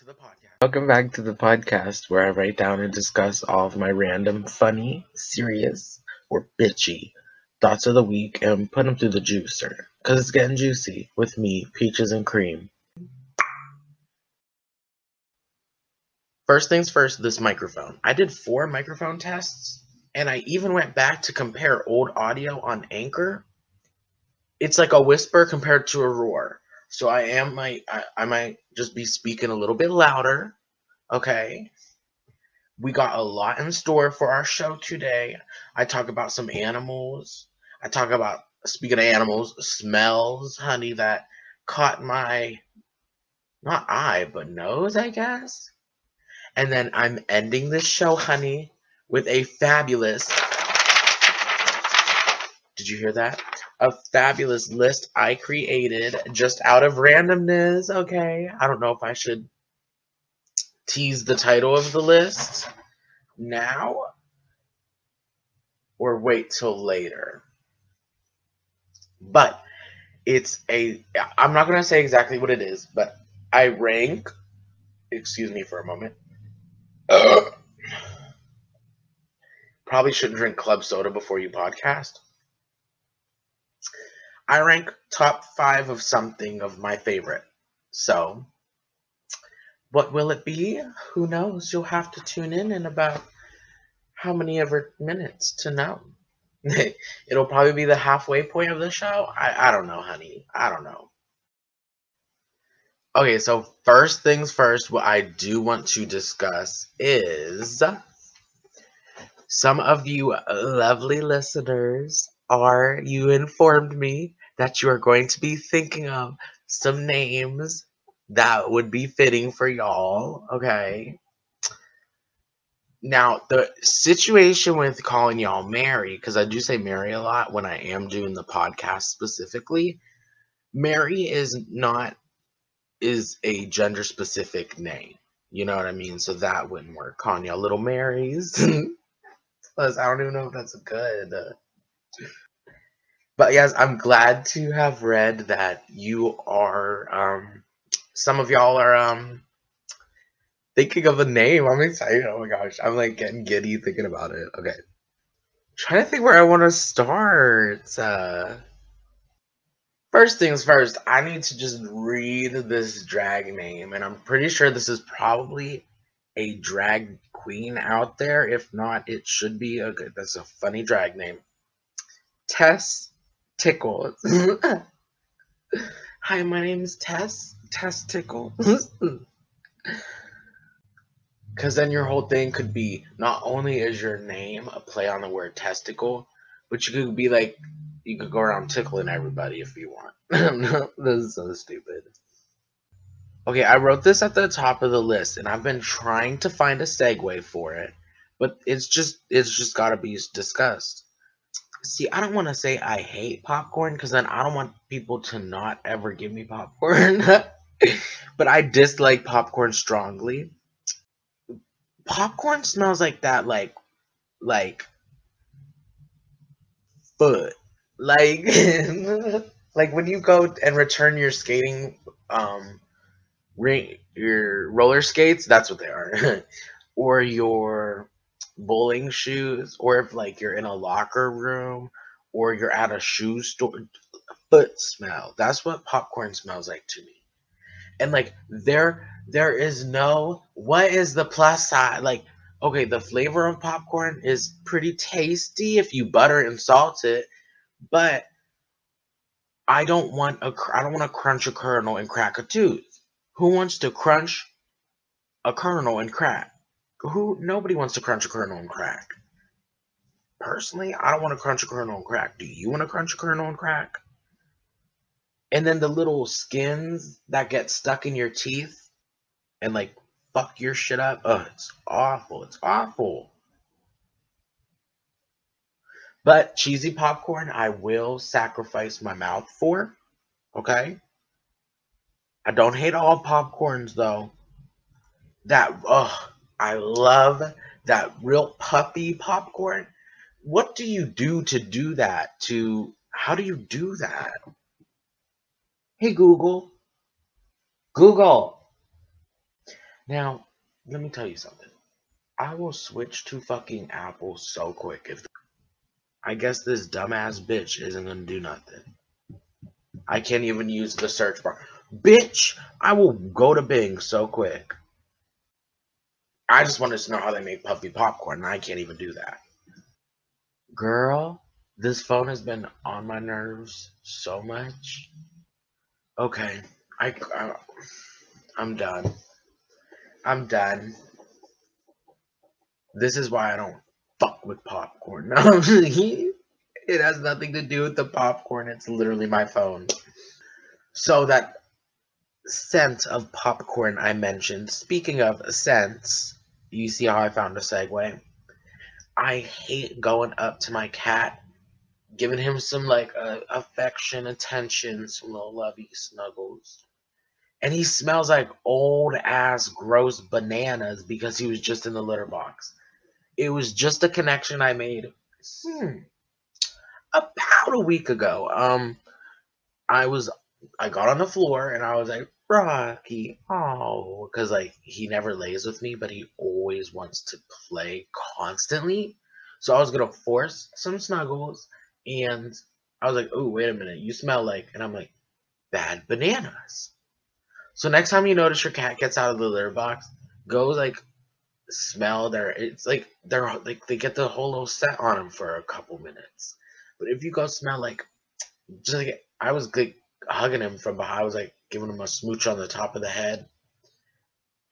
to the podcast. Welcome back to the podcast where I write down and discuss all of my random, funny, serious, or bitchy thoughts of the week and put them through the juicer. Because it's getting juicy with me, Peaches and Cream. First things first, this microphone. I did four microphone tests and I even went back to compare old audio on Anchor. It's like a whisper compared to a roar. So I am might I, I might just be speaking a little bit louder. Okay. We got a lot in store for our show today. I talk about some animals. I talk about speaking of animals, smells, honey, that caught my not eye, but nose, I guess. And then I'm ending this show, honey, with a fabulous. Did you hear that? A fabulous list I created just out of randomness, okay? I don't know if I should tease the title of the list now or wait till later. But it's a I'm not going to say exactly what it is, but I rank excuse me for a moment. Probably shouldn't drink club soda before you podcast. I rank top five of something of my favorite. So, what will it be? Who knows? You'll have to tune in in about how many ever minutes to know. It'll probably be the halfway point of the show. I, I don't know, honey. I don't know. Okay, so first things first, what I do want to discuss is some of you lovely listeners are, you informed me that you are going to be thinking of some names that would be fitting for y'all, okay? Now, the situation with calling y'all Mary, because I do say Mary a lot when I am doing the podcast specifically, Mary is not is a gender specific name. You know what I mean? So that wouldn't work. Calling y'all little Marys. Plus, I don't even know if that's good. Uh, But yes, I'm glad to have read that you are um some of y'all are um thinking of a name. I'm excited. Oh my gosh. I'm like getting giddy thinking about it. Okay. trying to think where I want to start. Uh First things first, I need to just read this drag name, and I'm pretty sure this is probably a drag queen out there. If not, it should be a good. That's a funny drag name. Tess Tickles. Hi, my name is Tess. Tess Tickles. Because then your whole thing could be not only is your name a play on the word testicle, but you could be like, you could go around tickling everybody if you want. this is so stupid. Okay, I wrote this at the top of the list, and I've been trying to find a segue for it, but it's just it's just got to be discussed. See, I don't want to say I hate popcorn because then I don't want people to not ever give me popcorn. but I dislike popcorn strongly. Popcorn smells like that, like, like foot, like, like when you go and return your skating, um, ring, your roller skates. That's what they are, or your bowling shoes or if like you're in a locker room or you're at a shoe store foot smell that's what popcorn smells like to me. And like there there is no what is the plus side? Like okay the flavor of popcorn is pretty tasty if you butter and salt it but i don't want a i don't want to crunch a kernel and crack a tooth. Who wants to crunch a kernel and crack who nobody wants to crunch a kernel and crack. Personally, I don't want to crunch a kernel and crack. Do you want to crunch a kernel and crack? And then the little skins that get stuck in your teeth and like fuck your shit up. Oh, it's awful. It's awful. But cheesy popcorn, I will sacrifice my mouth for. Okay? I don't hate all popcorns though. That, ugh, I love that real puffy popcorn. What do you do to do that? To how do you do that? Hey Google. Google. Now, let me tell you something. I will switch to fucking Apple so quick if I guess this dumbass bitch isn't gonna do nothing. I can't even use the search bar. Bitch, I will go to Bing so quick. I just wanted to know how they make puffy popcorn, and I can't even do that. Girl, this phone has been on my nerves so much. Okay, I, I I'm done. I'm done. This is why I don't fuck with popcorn. It has nothing to do with the popcorn. It's literally my phone. So that scent of popcorn I mentioned. Speaking of scents, you see how I found a segue. I hate going up to my cat, giving him some like uh, affection, attention, some little lovey snuggles. And he smells like old ass gross bananas because he was just in the litter box. It was just a connection I made hmm, about a week ago. Um I was I got on the floor and I was like, Rocky, oh, because like he never lays with me, but he always wants to play constantly. So I was gonna force some snuggles, and I was like, oh, wait a minute, you smell like, and I'm like, bad bananas. So next time you notice your cat gets out of the litter box, go like smell their. It's like they're like they get the whole little set on them for a couple minutes. But if you go smell like, just like I was like hugging him from behind, I was like giving him a smooch on the top of the head.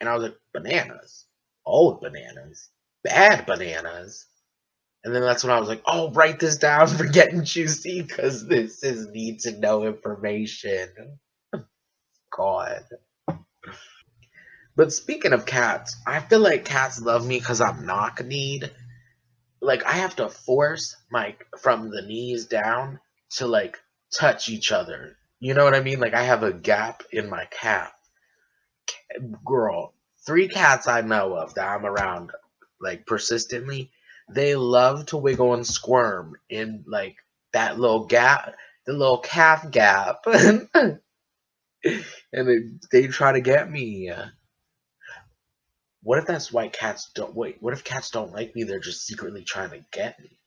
And I was like, bananas. Old bananas. Bad bananas. And then that's when I was like, oh, write this down for getting juicy because this is need to know information. God. But speaking of cats, I feel like cats love me because I'm knock kneed. Like I have to force my from the knees down to like touch each other you know what I mean? Like I have a gap in my calf. Girl, three cats I know of that I'm around like persistently, they love to wiggle and squirm in like that little gap, the little calf gap. and they, they try to get me. What if that's why cats don't wait? What if cats don't like me? They're just secretly trying to get me.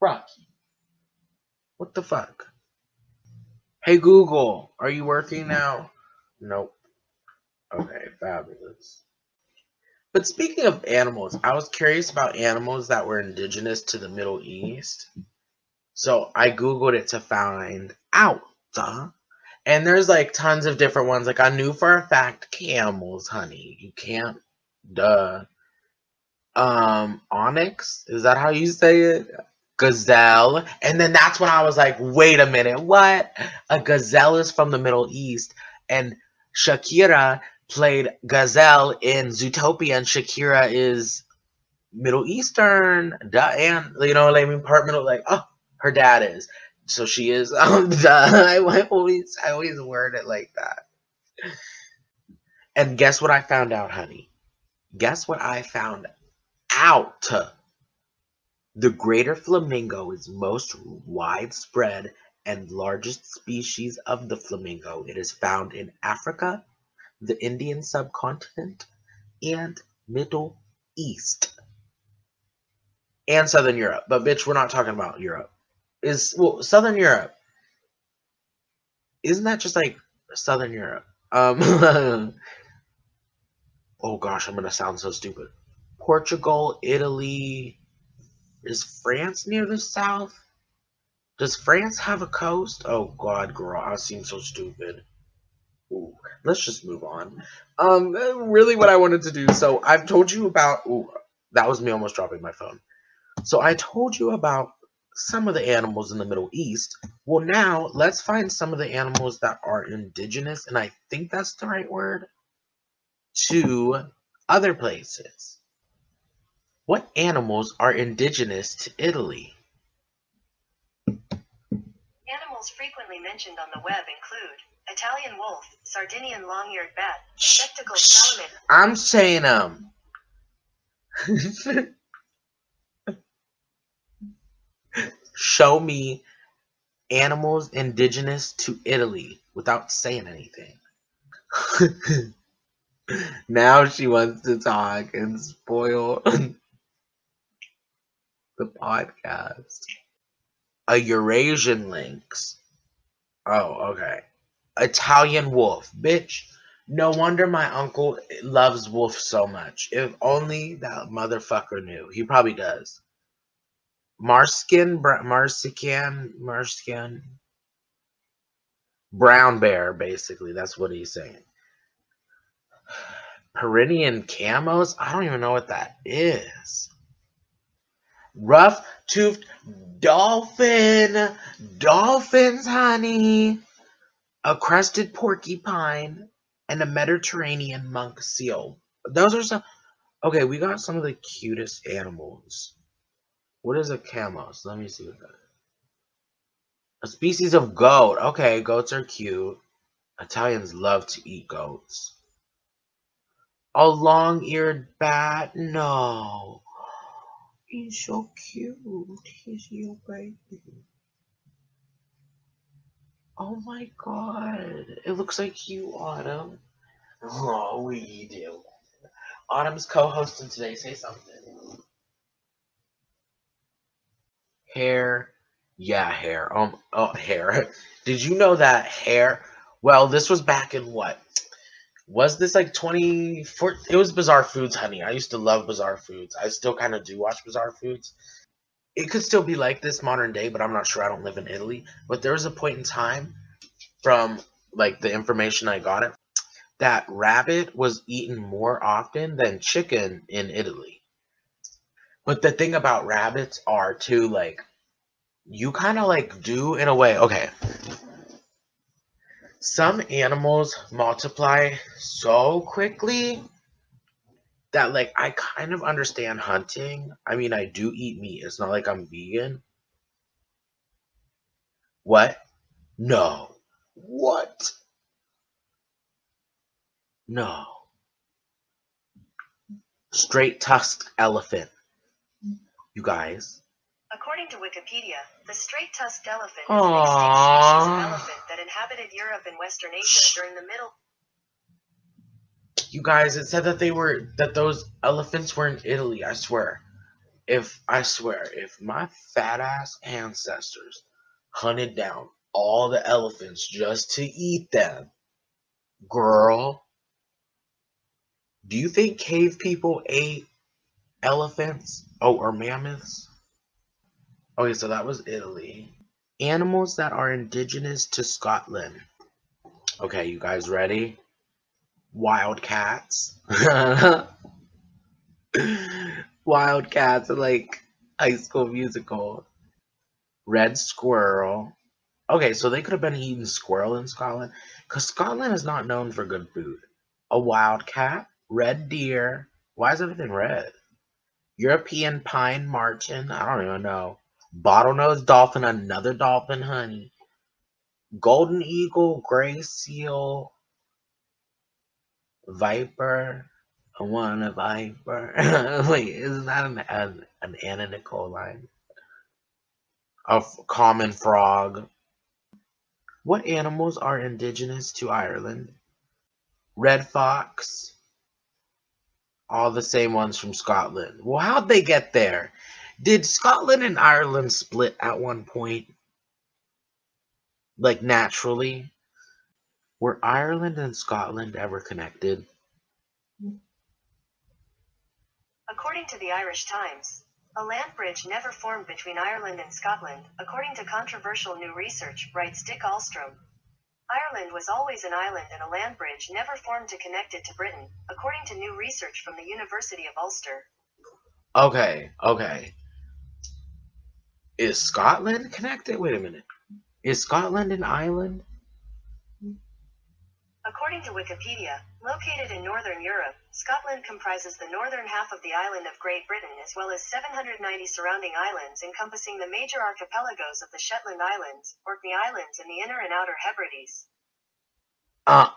Rocky. What the fuck? Hey Google, are you working now? Nope. Okay, fabulous. But speaking of animals, I was curious about animals that were indigenous to the Middle East. So I Googled it to find out. Duh. And there's like tons of different ones. Like I knew for a fact camels, honey. You can't duh. Um onyx, is that how you say it? Gazelle. And then that's when I was like, wait a minute, what? A gazelle is from the Middle East. And Shakira played gazelle in Zootopia, and Shakira is Middle Eastern. Duh, and, you know, like, I mean, part Middle, like, oh, her dad is. So she is, um, duh. I, I always, I always word it like that. And guess what I found out, honey? Guess what I found out? The greater flamingo is most widespread and largest species of the flamingo. It is found in Africa, the Indian subcontinent, and Middle East. And Southern Europe. But bitch, we're not talking about Europe. Is well, Southern Europe. Isn't that just like Southern Europe? Um Oh gosh, I'm gonna sound so stupid. Portugal, Italy, is France near the south? Does France have a coast? Oh god, girl, I seem so stupid. Ooh, let's just move on. Um, really what I wanted to do, so I've told you about, ooh, that was me almost dropping my phone. So I told you about some of the animals in the Middle East. Well, now let's find some of the animals that are indigenous, and I think that's the right word, to other places. What animals are indigenous to Italy? Animals frequently mentioned on the web include Italian wolf, Sardinian long-eared bat, spectacled salamander. I'm saying um. Show me animals indigenous to Italy without saying anything. now she wants to talk and spoil the podcast. A Eurasian lynx. Oh, okay. Italian wolf. Bitch. No wonder my uncle loves wolf so much. If only that motherfucker knew. He probably does. Marskin, Marsican, Marskin. Brown bear, basically. That's what he's saying. Pyrenean camos? I don't even know what that is. Rough toothed dolphin. Dolphins, honey. A crested porcupine and a Mediterranean monk seal. Those are some. Okay, we got some of the cutest animals. What is a camos? Let me see what that is. A species of goat. Okay, goats are cute. Italians love to eat goats. A long-eared bat? No. He's so cute. He's your baby. Oh my god. It looks like you, Autumn. Oh, we do. Autumn's co-hosting today. Say something. Hair. Yeah, hair. Um, oh, hair. Did you know that hair? Well, this was back in what? Was this like 24? It was Bizarre Foods, honey. I used to love Bizarre Foods. I still kind of do watch Bizarre Foods. It could still be like this modern day, but I'm not sure. I don't live in Italy. But there was a point in time from like the information I got it that rabbit was eaten more often than chicken in Italy. But the thing about rabbits are too like you kind of like do in a way. Okay, some animals multiply so quickly that like I kind of understand hunting. I mean, I do eat meat. It's not like I'm vegan. What? No. What? No. Straight tusked elephant. You guys. According to Wikipedia, the straight-tusked elephant is an extinct species of elephant that inhabited Europe and Western Asia during the Middle. You guys, it said that they were that those elephants were in Italy. I swear. If I swear, if my fat ass ancestors hunted down all the elephants just to eat them, girl, do you think cave people ate elephants? Oh, or mammoths? Okay, so that was Italy. Animals that are indigenous to Scotland. Okay, you guys ready? Wild cats. Wild cats like high school musical. Red squirrel. Okay, so they could have been eating squirrel in Scotland. Because Scotland is not known for good food. A wild cat, red deer. Why is everything red? European pine marten. I don't even know. Bottlenose dolphin, another dolphin, honey. Golden eagle, gray seal, viper. I want a viper. Wait, isn't that an, an, an Anna Nicole line? A common frog. What animals are indigenous to Ireland? Red fox. All the same ones from Scotland. Well, how'd they get there? Did Scotland and Ireland split at one point? Like naturally? Were Ireland and Scotland ever connected? According to the Irish Times, a land bridge never formed between Ireland and Scotland, according to controversial new research, writes Dick Ahlstrom. Ireland was always an island and a land bridge never formed to connect it to Britain, according to new research from the University of Ulster. Okay, okay. Is Scotland connected? Wait a minute. Is Scotland an island? According to Wikipedia, located in northern Europe, Scotland comprises the northern half of the island of Great Britain as well as 790 surrounding islands encompassing the major archipelagos of the Shetland Islands, Orkney Islands and the Inner and Outer Hebrides. Uh,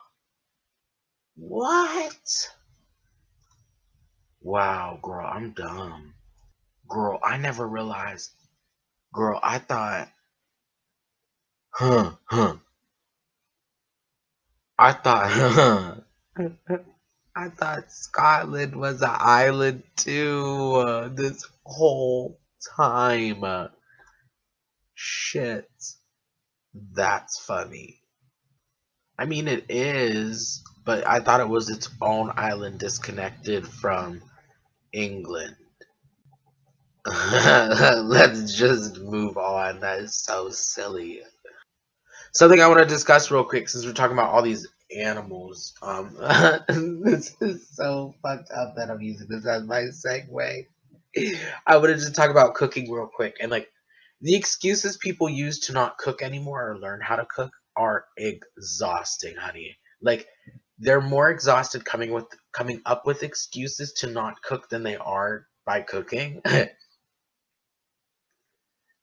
what? Wow, girl, I'm dumb. Girl, I never realized Girl, I thought, huh, huh. I thought, huh. I thought Scotland was an island too uh, this whole time. Shit. That's funny. I mean, it is, but I thought it was its own island disconnected from England. Let's just move on. That is so silly. Something I want to discuss real quick since we're talking about all these animals. Um, this is so fucked up that I'm using this as my segue. I wanted to talk about cooking real quick and like the excuses people use to not cook anymore or learn how to cook are exhausting, honey. Like they're more exhausted coming with coming up with excuses to not cook than they are by cooking.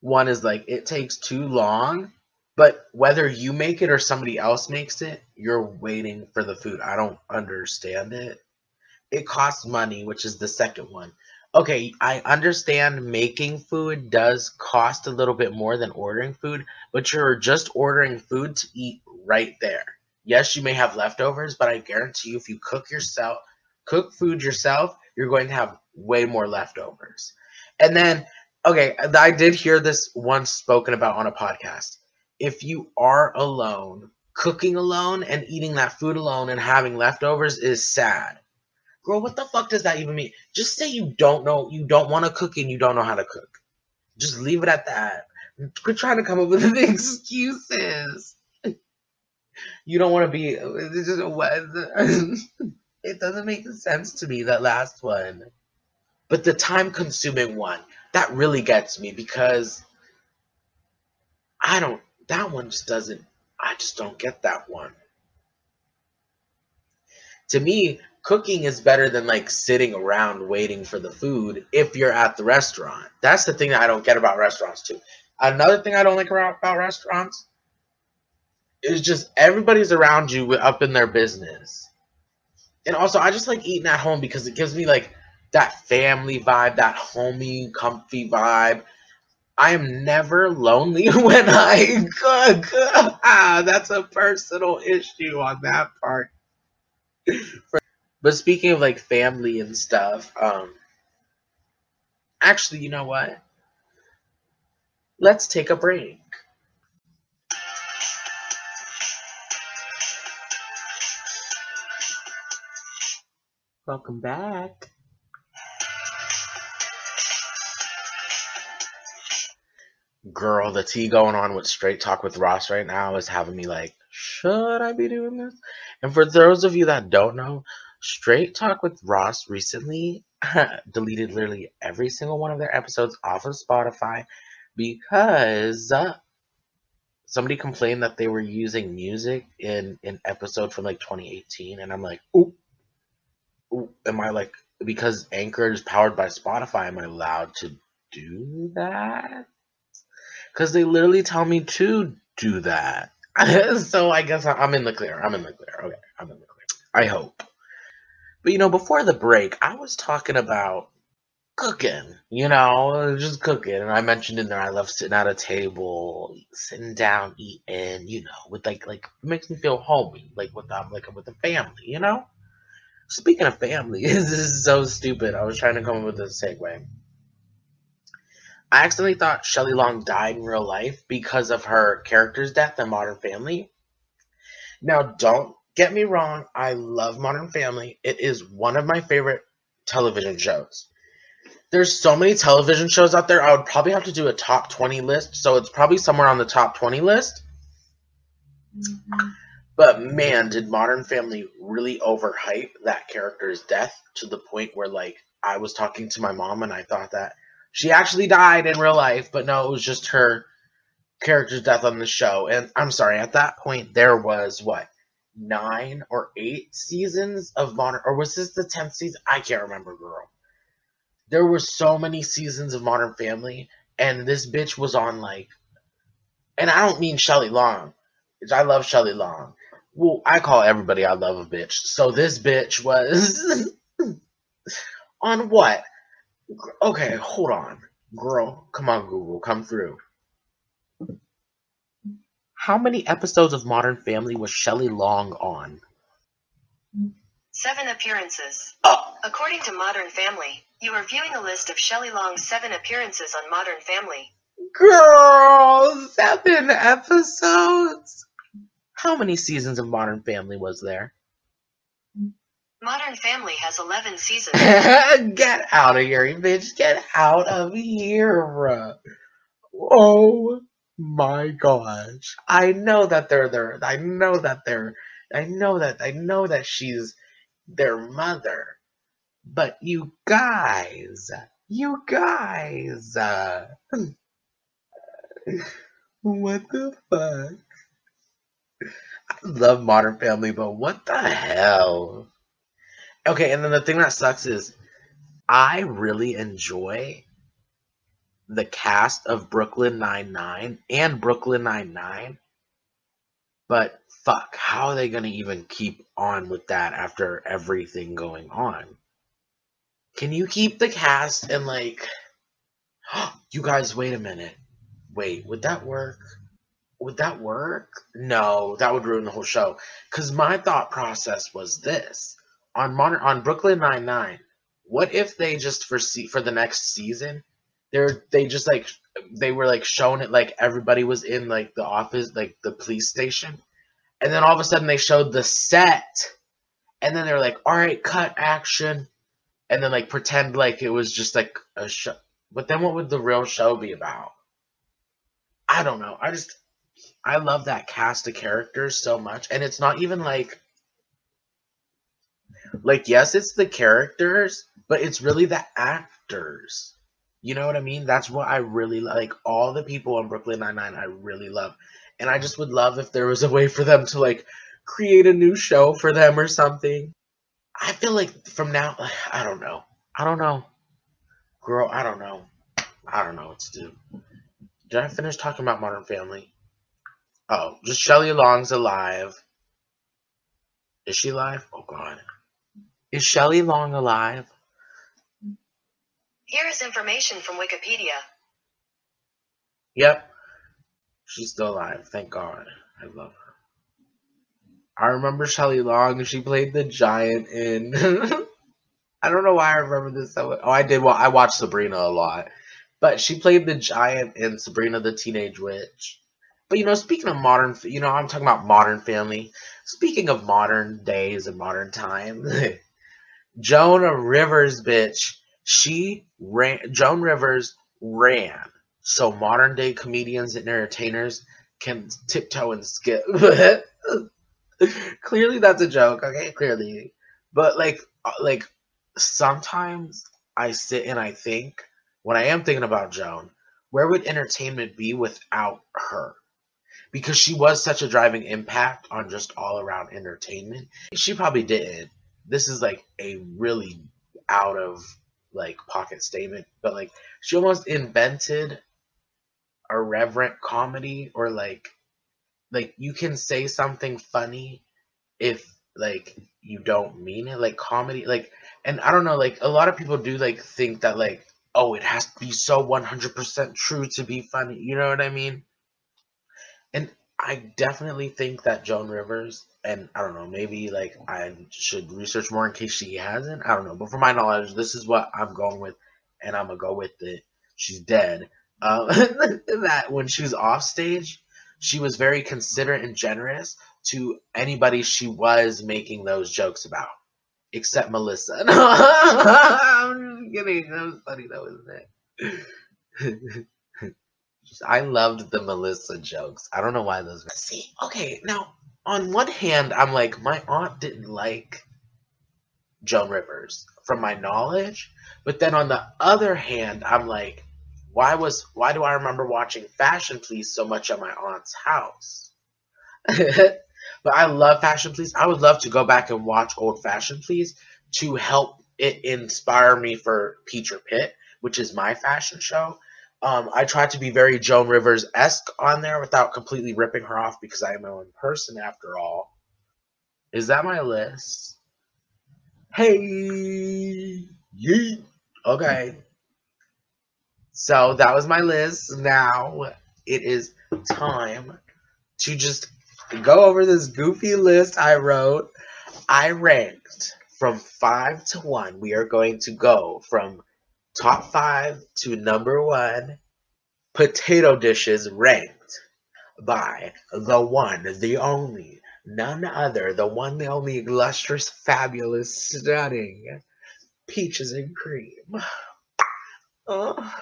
One is like it takes too long, but whether you make it or somebody else makes it, you're waiting for the food. I don't understand it. It costs money, which is the second one. Okay, I understand making food does cost a little bit more than ordering food, but you're just ordering food to eat right there. Yes, you may have leftovers, but I guarantee you if you cook yourself, cook food yourself, you're going to have way more leftovers. And then, okay, I did hear this once spoken about on a podcast. If you are alone, cooking alone and eating that food alone and having leftovers is sad. Girl, what the fuck does that even mean? Just say you don't know, you don't want to cook and you don't know how to cook. Just leave it at that. Quit trying to come up with excuses. You don't want to be. It doesn't make sense to me, that last one. But the time consuming one, that really gets me because I don't, that one just doesn't, I just don't get that one. To me, cooking is better than like sitting around waiting for the food if you're at the restaurant. That's the thing that I don't get about restaurants too. Another thing I don't like about, about restaurants is just everybody's around you up in their business. And also I just like eating at home because it gives me like that family vibe, that homey, comfy vibe. I am never lonely when I cook. ah, that's a personal issue on that part. But speaking of like family and stuff, um actually, you know what? Let's take a break. Welcome back. Girl, the tea going on with Straight Talk with Ross right now is having me like, should I be doing this? And for those of you that don't know, Straight Talk with Ross recently deleted literally every single one of their episodes off of Spotify because uh, somebody complained that they were using music in an episode from like 2018 and I'm like, "Ooh. Ooh, am I like because Anchor is powered by Spotify, am I allowed to do that? Cuz they literally tell me to do that. so I guess I'm in the clear. I'm in the clear. Okay, I'm in the clear. I hope. But you know, before the break, I was talking about cooking, you know, just cooking. And I mentioned in there I love sitting at a table, sitting down, eating, you know, with like like it makes me feel homey, like with um like with the family, you know? Speaking of family, this is so stupid. I was trying to come up with a segue. I accidentally thought Shelley Long died in real life because of her character's death in Modern Family. Now, don't get me wrong, I love Modern Family. It is one of my favorite television shows. There's so many television shows out there. I would probably have to do a top 20 list, so it's probably somewhere on the top 20 list. Mm-hmm. But man, did Modern Family really overhype that character's death to the point where like I was talking to my mom and I thought that she actually died in real life, but no, it was just her character's death on the show. And I'm sorry, at that point there was what nine or eight seasons of Modern, or was this the tenth season? I can't remember, girl. There were so many seasons of Modern Family, and this bitch was on like, and I don't mean Shelley Long. I love Shelley Long. Well, I call everybody I love a bitch. So this bitch was on what? Okay, hold on. Girl, come on, Google, come through. How many episodes of Modern Family was Shelley Long on? Seven appearances. Oh, According to Modern Family, you are viewing a list of Shelley Long's seven appearances on Modern Family. girl, seven episodes. How many seasons of Modern Family was there? Modern Family has 11 seasons. Get out of here, bitch. Get out of here. Oh my gosh. I know that they're there. I know that they're I know that I know that she's their mother. But you guys, you guys, uh, what the fuck? I love Modern Family, but what the hell? Okay, and then the thing that sucks is I really enjoy the cast of Brooklyn Nine Nine and Brooklyn Nine Nine, but fuck, how are they gonna even keep on with that after everything going on? Can you keep the cast and like, you guys, wait a minute, wait, would that work? Would that work? No, that would ruin the whole show. Cause my thought process was this on modern on Brooklyn Nine Nine. What if they just for se- for the next season, they're they just like they were like shown it like everybody was in like the office like the police station, and then all of a sudden they showed the set, and then they're like, all right, cut action, and then like pretend like it was just like a show. But then what would the real show be about? I don't know. I just I love that cast of characters so much, and it's not even like like yes it's the characters but it's really the actors. You know what i mean? That's what i really like all the people on brooklyn nine-nine i really love. And i just would love if there was a way for them to like create a new show for them or something. I feel like from now i don't know. I don't know. Girl i don't know. I don't know what to do. Did i finish talking about modern family? Oh just Shelley long's alive. Is she alive? Oh god is Shelley Long alive? Here is information from Wikipedia. Yep. She's still alive. Thank God. I love her. I remember Shelley Long. She played the giant in. I don't know why I remember this so. Oh, I did. Well, I watched Sabrina a lot, but she played the giant in Sabrina the Teenage Witch. But you know, speaking of modern, you know, I'm talking about Modern Family. Speaking of modern days and modern time, Joan Rivers, bitch. She ran. Joan Rivers ran so modern day comedians and entertainers can tiptoe and skip. Clearly, that's a joke. Okay, clearly, but like, uh, like sometimes I sit and I think when I am thinking about Joan, where would entertainment be without her? Because she was such a driving impact on just all around entertainment. She probably didn't this is like a really out of like pocket statement, but like she almost invented irreverent comedy or like like you can say something funny if like you don't mean it like comedy like and i don't know like a lot of people do like think that like oh it has to be so 100% true to be funny you know what i mean? And i definitely think that joan rivers and I don't know, maybe like I should research more in case she hasn't. I don't know, but for my knowledge, this is what I'm going with, and I'm gonna go with it. She's dead. Um, that when she was off stage, she was very considerate and generous to anybody she was making those jokes about, except Melissa. I'm just kidding. That was funny though, isn't it? I loved the Melissa jokes. I don't know why those. See, okay, now on one hand, I'm like, my aunt didn't like Joan Rivers from my knowledge. But then on the other hand, I'm like, why was why do I remember watching Fashion Police so much at my aunt's house? but I love Fashion Police. I would love to go back and watch old Fashion Police to help it inspire me for Peter Pit, which is my fashion show. Um, I tried to be very Joan Rivers esque on there without completely ripping her off because I am my own person after all. Is that my list? Hey, yeet. Okay. So that was my list. Now it is time to just go over this goofy list I wrote. I ranked from five to one, we are going to go from top five to number one potato dishes ranked by the one, the only, none other, the one, the only, illustrious, fabulous, stunning peaches and cream. Oh.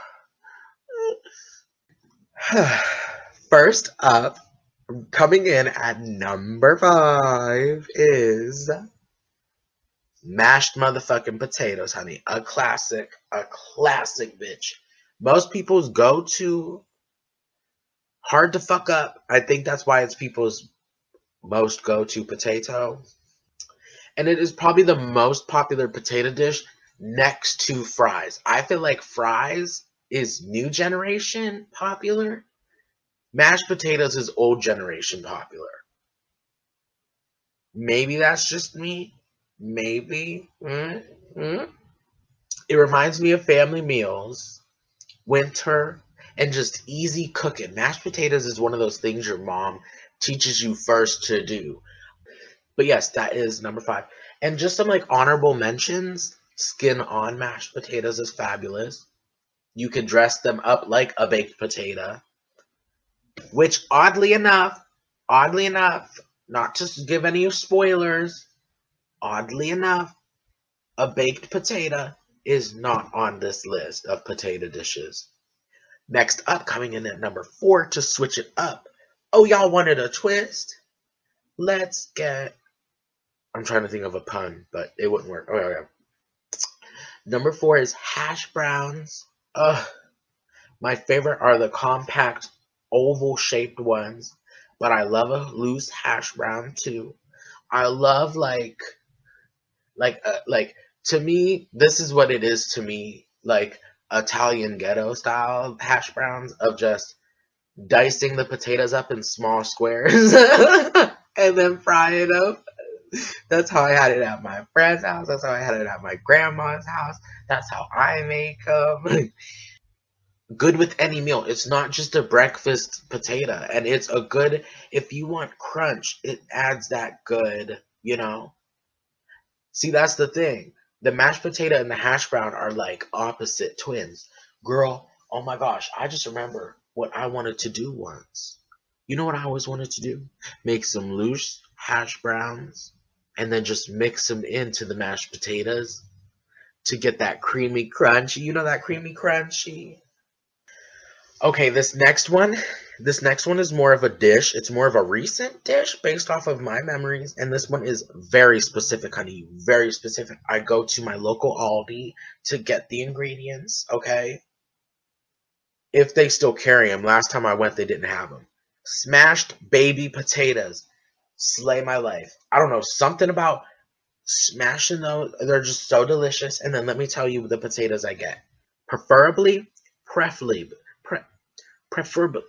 First up, coming in at number five is mashed motherfucking potatoes, honey. A classic, a classic bitch. Most people's go to hard to fuck up. I think that's why it's people's most go to potato. And it is probably the most popular potato dish next to fries. I feel like fries is new generation popular. Mashed potatoes is old generation popular. Maybe that's just me. Maybe. Mm-hmm. It reminds me of family meals, winter, and just easy cooking. Mashed potatoes is one of those things your mom teaches you first to do. But yes, that is number five. And just some like honorable mentions skin on mashed potatoes is fabulous. You can dress them up like a baked potato, which oddly enough, oddly enough, not to give any spoilers, oddly enough, a baked potato is not on this list of potato dishes. Next up, coming in at number four to switch it up. Oh, y'all wanted a twist? Let's get. I'm trying to think of a pun, but it wouldn't work. Oh, yeah. Number four is hash browns. Ugh. My favorite are the compact oval shaped ones, but I love a loose hash brown too. I love like like uh, like to me this is what it is to me like Italian ghetto style hash browns of just dicing the potatoes up in small squares and then frying them that's how I had it at my friend's house. That's how I had it at my grandma's house. That's how I make them. good with any meal. It's not just a breakfast potato. And it's a good, if you want crunch, it adds that good, you know? See, that's the thing. The mashed potato and the hash brown are like opposite twins. Girl, oh my gosh, I just remember what I wanted to do once. You know what I always wanted to do? Make some loose hash browns and then just mix them into the mashed potatoes to get that creamy crunchy. You know that creamy crunchy? Okay, this next one, this next one is more of a dish. It's more of a recent dish based off of my memories, and this one is very specific, honey. Very specific. I go to my local Aldi to get the ingredients, okay? If they still carry them. Last time I went, they didn't have them. Smashed baby potatoes slay my life. I don't know, something about smashing those. They're just so delicious. And then let me tell you the potatoes I get. Preferably, preferably, pre, preferably.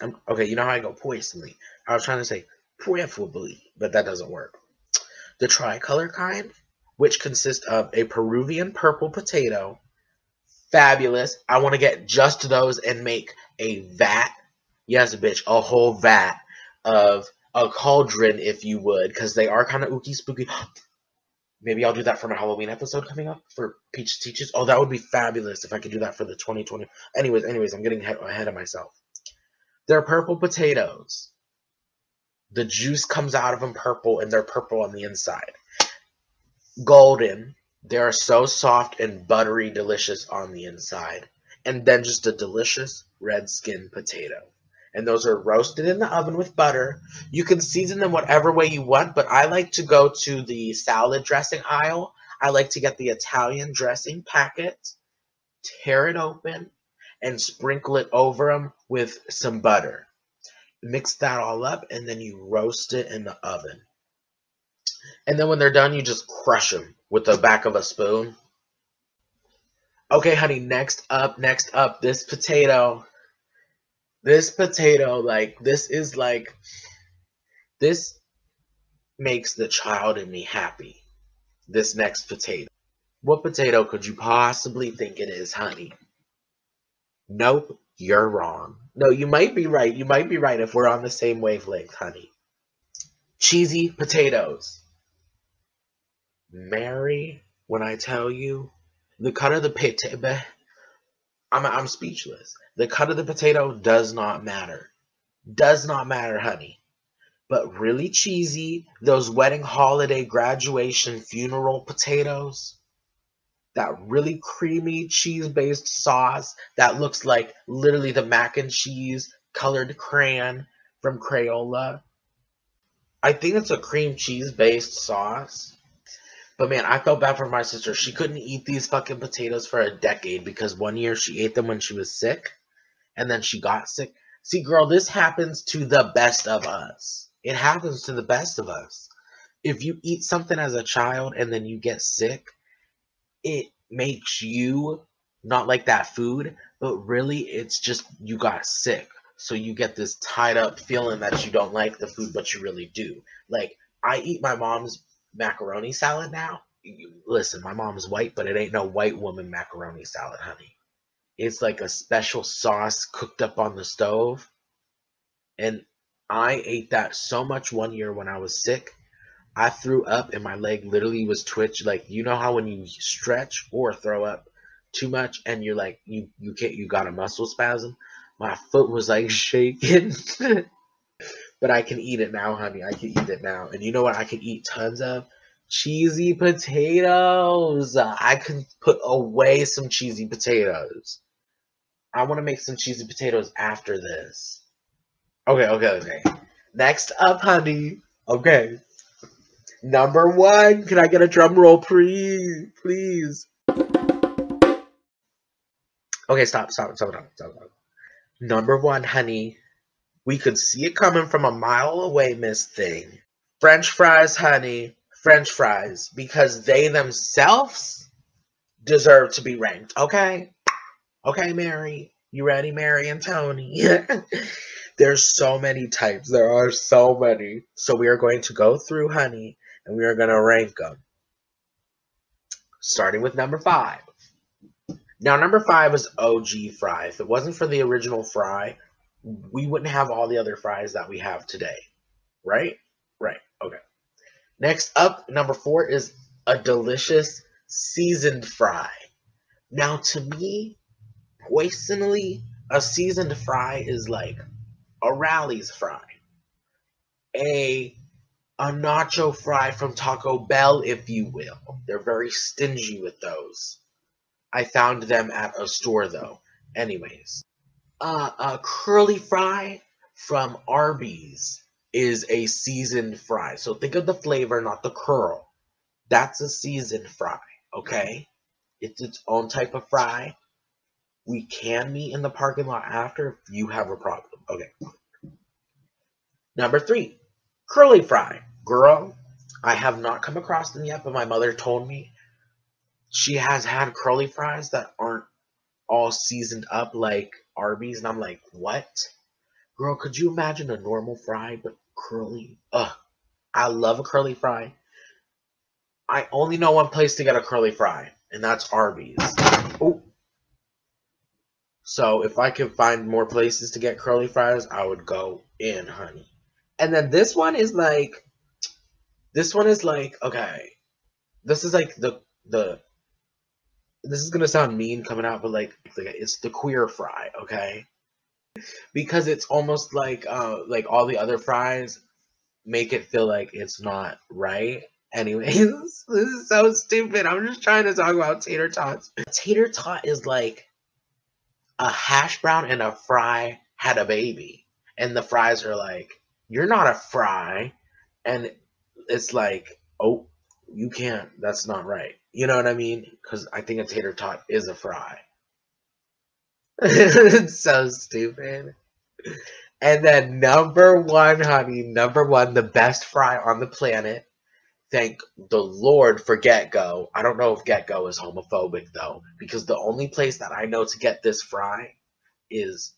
Um, okay, you know how I go poisonly. I was trying to say preferably, but that doesn't work. The tricolor kind, which consists of a Peruvian purple potato, fabulous. I want to get just those and make a vat. Yes, bitch, a whole vat of a cauldron, if you would, because they are kind of ooky spooky. Maybe I'll do that for my Halloween episode coming up for Peach Teaches. Oh, that would be fabulous if I could do that for the 2020. Anyways, anyways, I'm getting ahead of myself. They're purple potatoes. The juice comes out of them purple, and they're purple on the inside. Golden. They are so soft and buttery delicious on the inside. And then just a delicious red skin potato and those are roasted in the oven with butter. You can season them whatever way you want, but I like to go to the salad dressing aisle. I like to get the Italian dressing packet, tear it open, and sprinkle it over them with some butter. Mix that all up, and then you roast it in the oven. And then when they're done, you just crush them with the back of a spoon. Okay, honey, next up, next up, this potato this potato, like, this is like, this makes the child in me happy. This next potato. What potato could you possibly think it is, honey? Nope, you're wrong. No, you might be right. You might be right if we're on the same wavelength, honey. Cheesy potatoes. Mary, when I tell you, the cut of the potato, I'm, I'm speechless. The cut of the potato does not matter. Does not matter, honey. But really cheesy, those wedding, holiday, graduation, funeral potatoes, that really creamy cheese based sauce that looks like literally the mac and cheese colored crayon from Crayola. I think it's a cream cheese based sauce. But man, I felt bad for my sister. She couldn't eat these fucking potatoes for a decade because one year she ate them when she was sick and then she got sick. See, girl, this happens to the best of us. It happens to the best of us. If you eat something as a child and then you get sick, it makes you not like that food, but really it's just you got sick. So you get this tied up feeling that you don't like the food, but you really do. Like, I eat my mom's macaroni salad now. Listen, my mom's white, but it ain't no white woman macaroni salad, honey. It's like a special sauce cooked up on the stove. And I ate that so much one year when I was sick. I threw up and my leg literally was twitched. Like you know how when you stretch or throw up too much and you're like you you can't you got a muscle spasm. My foot was like shaking. but I can eat it now, honey. I can eat it now. And you know what I can eat tons of? Cheesy potatoes. I can put away some cheesy potatoes. I want to make some cheesy potatoes after this. Okay, okay, okay. Next up, honey. Okay. Number one. Can I get a drum roll, please? Please. Okay, stop, stop, stop, stop, stop. Number one, honey. We could see it coming from a mile away, Miss Thing. French fries, honey. French fries. Because they themselves deserve to be ranked, okay? Okay, Mary. You ready, Mary and Tony? There's so many types. There are so many. So we are going to go through, honey, and we are going to rank them. Starting with number five. Now, number five is OG fry. If it wasn't for the original fry, we wouldn't have all the other fries that we have today. Right? Right. Okay. Next up, number four is a delicious seasoned fry. Now, to me, personally, a seasoned fry is like a Rally's fry, a a nacho fry from Taco Bell, if you will. They're very stingy with those. I found them at a store though. Anyways, uh, a curly fry from Arby's is a seasoned fry. So think of the flavor, not the curl. That's a seasoned fry, okay? It's its own type of fry. We can meet in the parking lot after if you have a problem. Okay. Number three, curly fry. Girl, I have not come across them yet, but my mother told me she has had curly fries that aren't all seasoned up like Arby's, and I'm like, what? Girl, could you imagine a normal fry but curly? Ugh, I love a curly fry. I only know one place to get a curly fry, and that's Arby's. Oh. So if I could find more places to get curly fries, I would go in, honey. And then this one is like, this one is like, okay, this is like the the this is gonna sound mean coming out, but like, it's the queer fry, okay? Because it's almost like uh like all the other fries make it feel like it's not right. Anyways, this is so stupid. I'm just trying to talk about tater tots. tater tot is like a hash brown and a fry had a baby, and the fries are like, "You're not a fry," and it's like, "Oh, you can't. That's not right." You know what I mean? Because I think a tater tot is a fry. it's so stupid. And then number one, honey, number one, the best fry on the planet. Thank the Lord for Get Go. I don't know if Get Go is homophobic though, because the only place that I know to get this fry is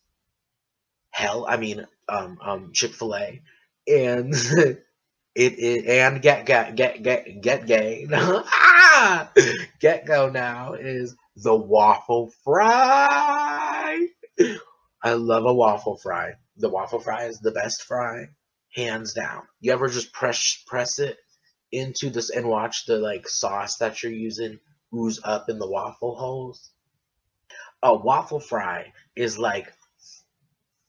hell. I mean, um, um, Chick Fil A, and it, it and get get get get get gay. get go now is the waffle fry. I love a waffle fry. The waffle fry is the best fry, hands down. You ever just press press it into this and watch the like sauce that you're using ooze up in the waffle holes. A waffle fry is like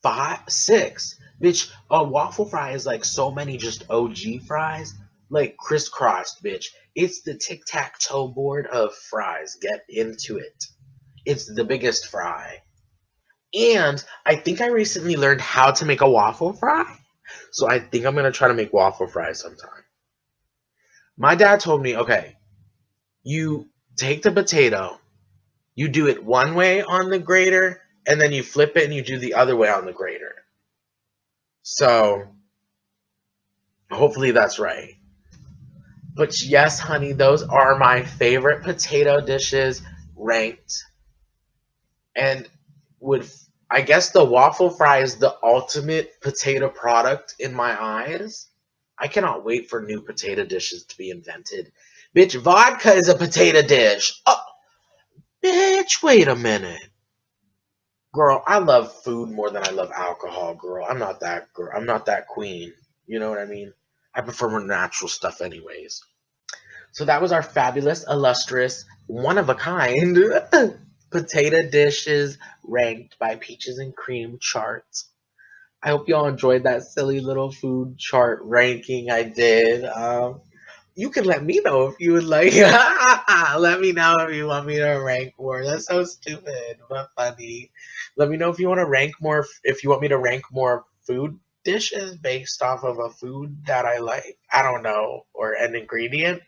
five, six. Bitch, a waffle fry is like so many just OG fries, like crisscrossed, bitch. It's the tic tac toe board of fries. Get into it. It's the biggest fry. And I think I recently learned how to make a waffle fry. So I think I'm gonna try to make waffle fries sometime. My dad told me, okay, you take the potato, you do it one way on the grater, and then you flip it and you do the other way on the grater. So hopefully that's right. But yes, honey, those are my favorite potato dishes ranked. And would I guess the waffle fry is the ultimate potato product in my eyes. I cannot wait for new potato dishes to be invented. Bitch, vodka is a potato dish. Oh, bitch, wait a minute. Girl, I love food more than I love alcohol, girl. I'm not that girl. I'm not that queen. You know what I mean? I prefer more natural stuff anyways. So that was our fabulous, illustrious, one of a kind potato dishes ranked by Peaches and Cream charts. I hope y'all enjoyed that silly little food chart ranking I did. Um, you can let me know if you would like. let me know if you want me to rank more. That's so stupid but funny. Let me know if you want to rank more. If you want me to rank more food dishes based off of a food that I like. I don't know, or an ingredient.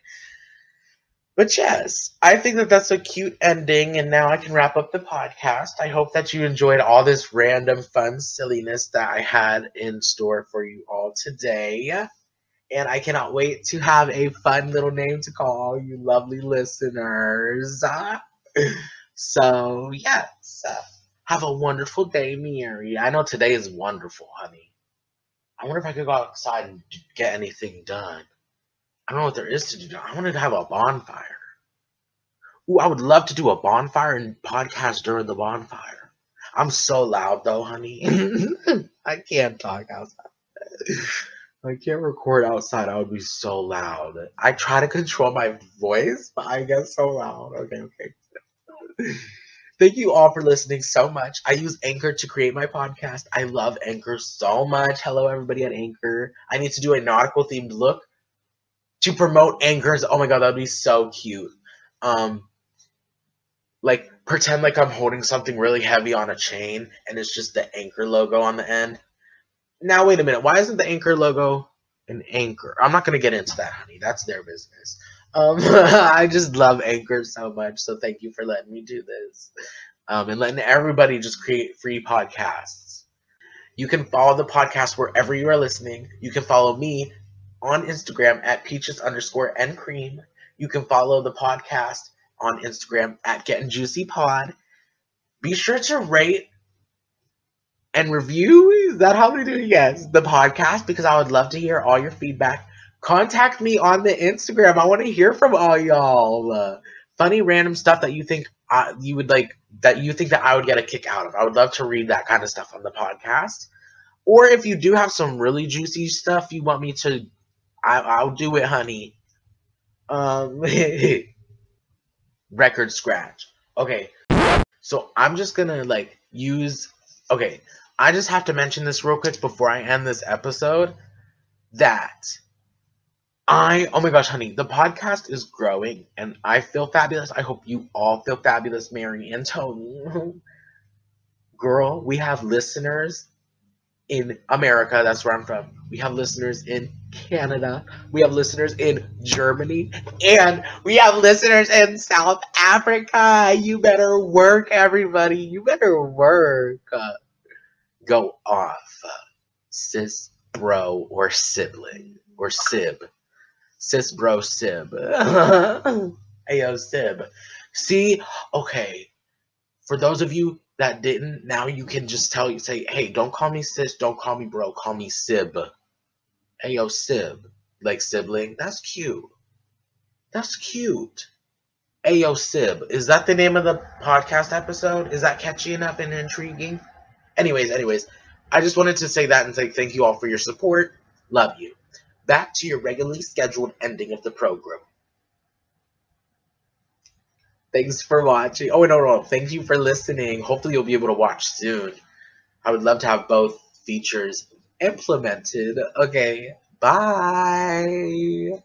But yes, I think that that's a cute ending, and now I can wrap up the podcast. I hope that you enjoyed all this random fun silliness that I had in store for you all today. And I cannot wait to have a fun little name to call all you lovely listeners. So, yes, have a wonderful day, Mary. I know today is wonderful, honey. I wonder if I could go outside and get anything done. I don't know what there is to do. I wanted to have a bonfire. Ooh, I would love to do a bonfire and podcast during the bonfire. I'm so loud though, honey. I can't talk outside. I can't record outside. I would be so loud. I try to control my voice, but I get so loud. Okay, okay. Thank you all for listening so much. I use Anchor to create my podcast. I love Anchor so much. Hello, everybody at Anchor. I need to do a nautical themed look to promote anchors. Oh my god, that'd be so cute. Um, like pretend like I'm holding something really heavy on a chain, and it's just the anchor logo on the end. Now wait a minute. Why isn't the anchor logo an anchor? I'm not gonna get into that, honey. That's their business. Um, I just love Anchor so much, so thank you for letting me do this, um, and letting everybody just create free podcasts. You can follow the podcast wherever you are listening. You can follow me on Instagram at peaches underscore and cream. You can follow the podcast on Instagram at getting juicy pod. Be sure to rate and review. Is that how they do it? Yes, the podcast because I would love to hear all your feedback. Contact me on the Instagram. I want to hear from all y'all. Uh, funny random stuff that you think uh, you would like that you think that I would get a kick out of. I would love to read that kind of stuff on the podcast. Or if you do have some really juicy stuff you want me to I, I'll do it, honey. Um, record scratch. Okay, so I'm just gonna like use. Okay, I just have to mention this real quick before I end this episode. That I, oh my gosh, honey, the podcast is growing and I feel fabulous. I hope you all feel fabulous, Mary and Tony. Girl, we have listeners in America. That's where I'm from. We have listeners in Canada. We have listeners in Germany. And we have listeners in South Africa. You better work, everybody. You better work. Go off, sis, bro, or sibling, or sib. Sis, bro, sib. Ayo, sib. See? Okay. For those of you that didn't, now you can just tell you say, hey, don't call me sis, don't call me bro, call me sib. Ayo, sib. Like sibling. That's cute. That's cute. Ayo Sib. Is that the name of the podcast episode? Is that catchy enough and intriguing? Anyways, anyways, I just wanted to say that and say thank you all for your support. Love you. back to your regularly scheduled ending of the program. Thanks for watching. Oh, no, no. Thank you for listening. Hopefully, you'll be able to watch soon. I would love to have both features implemented. Okay, bye.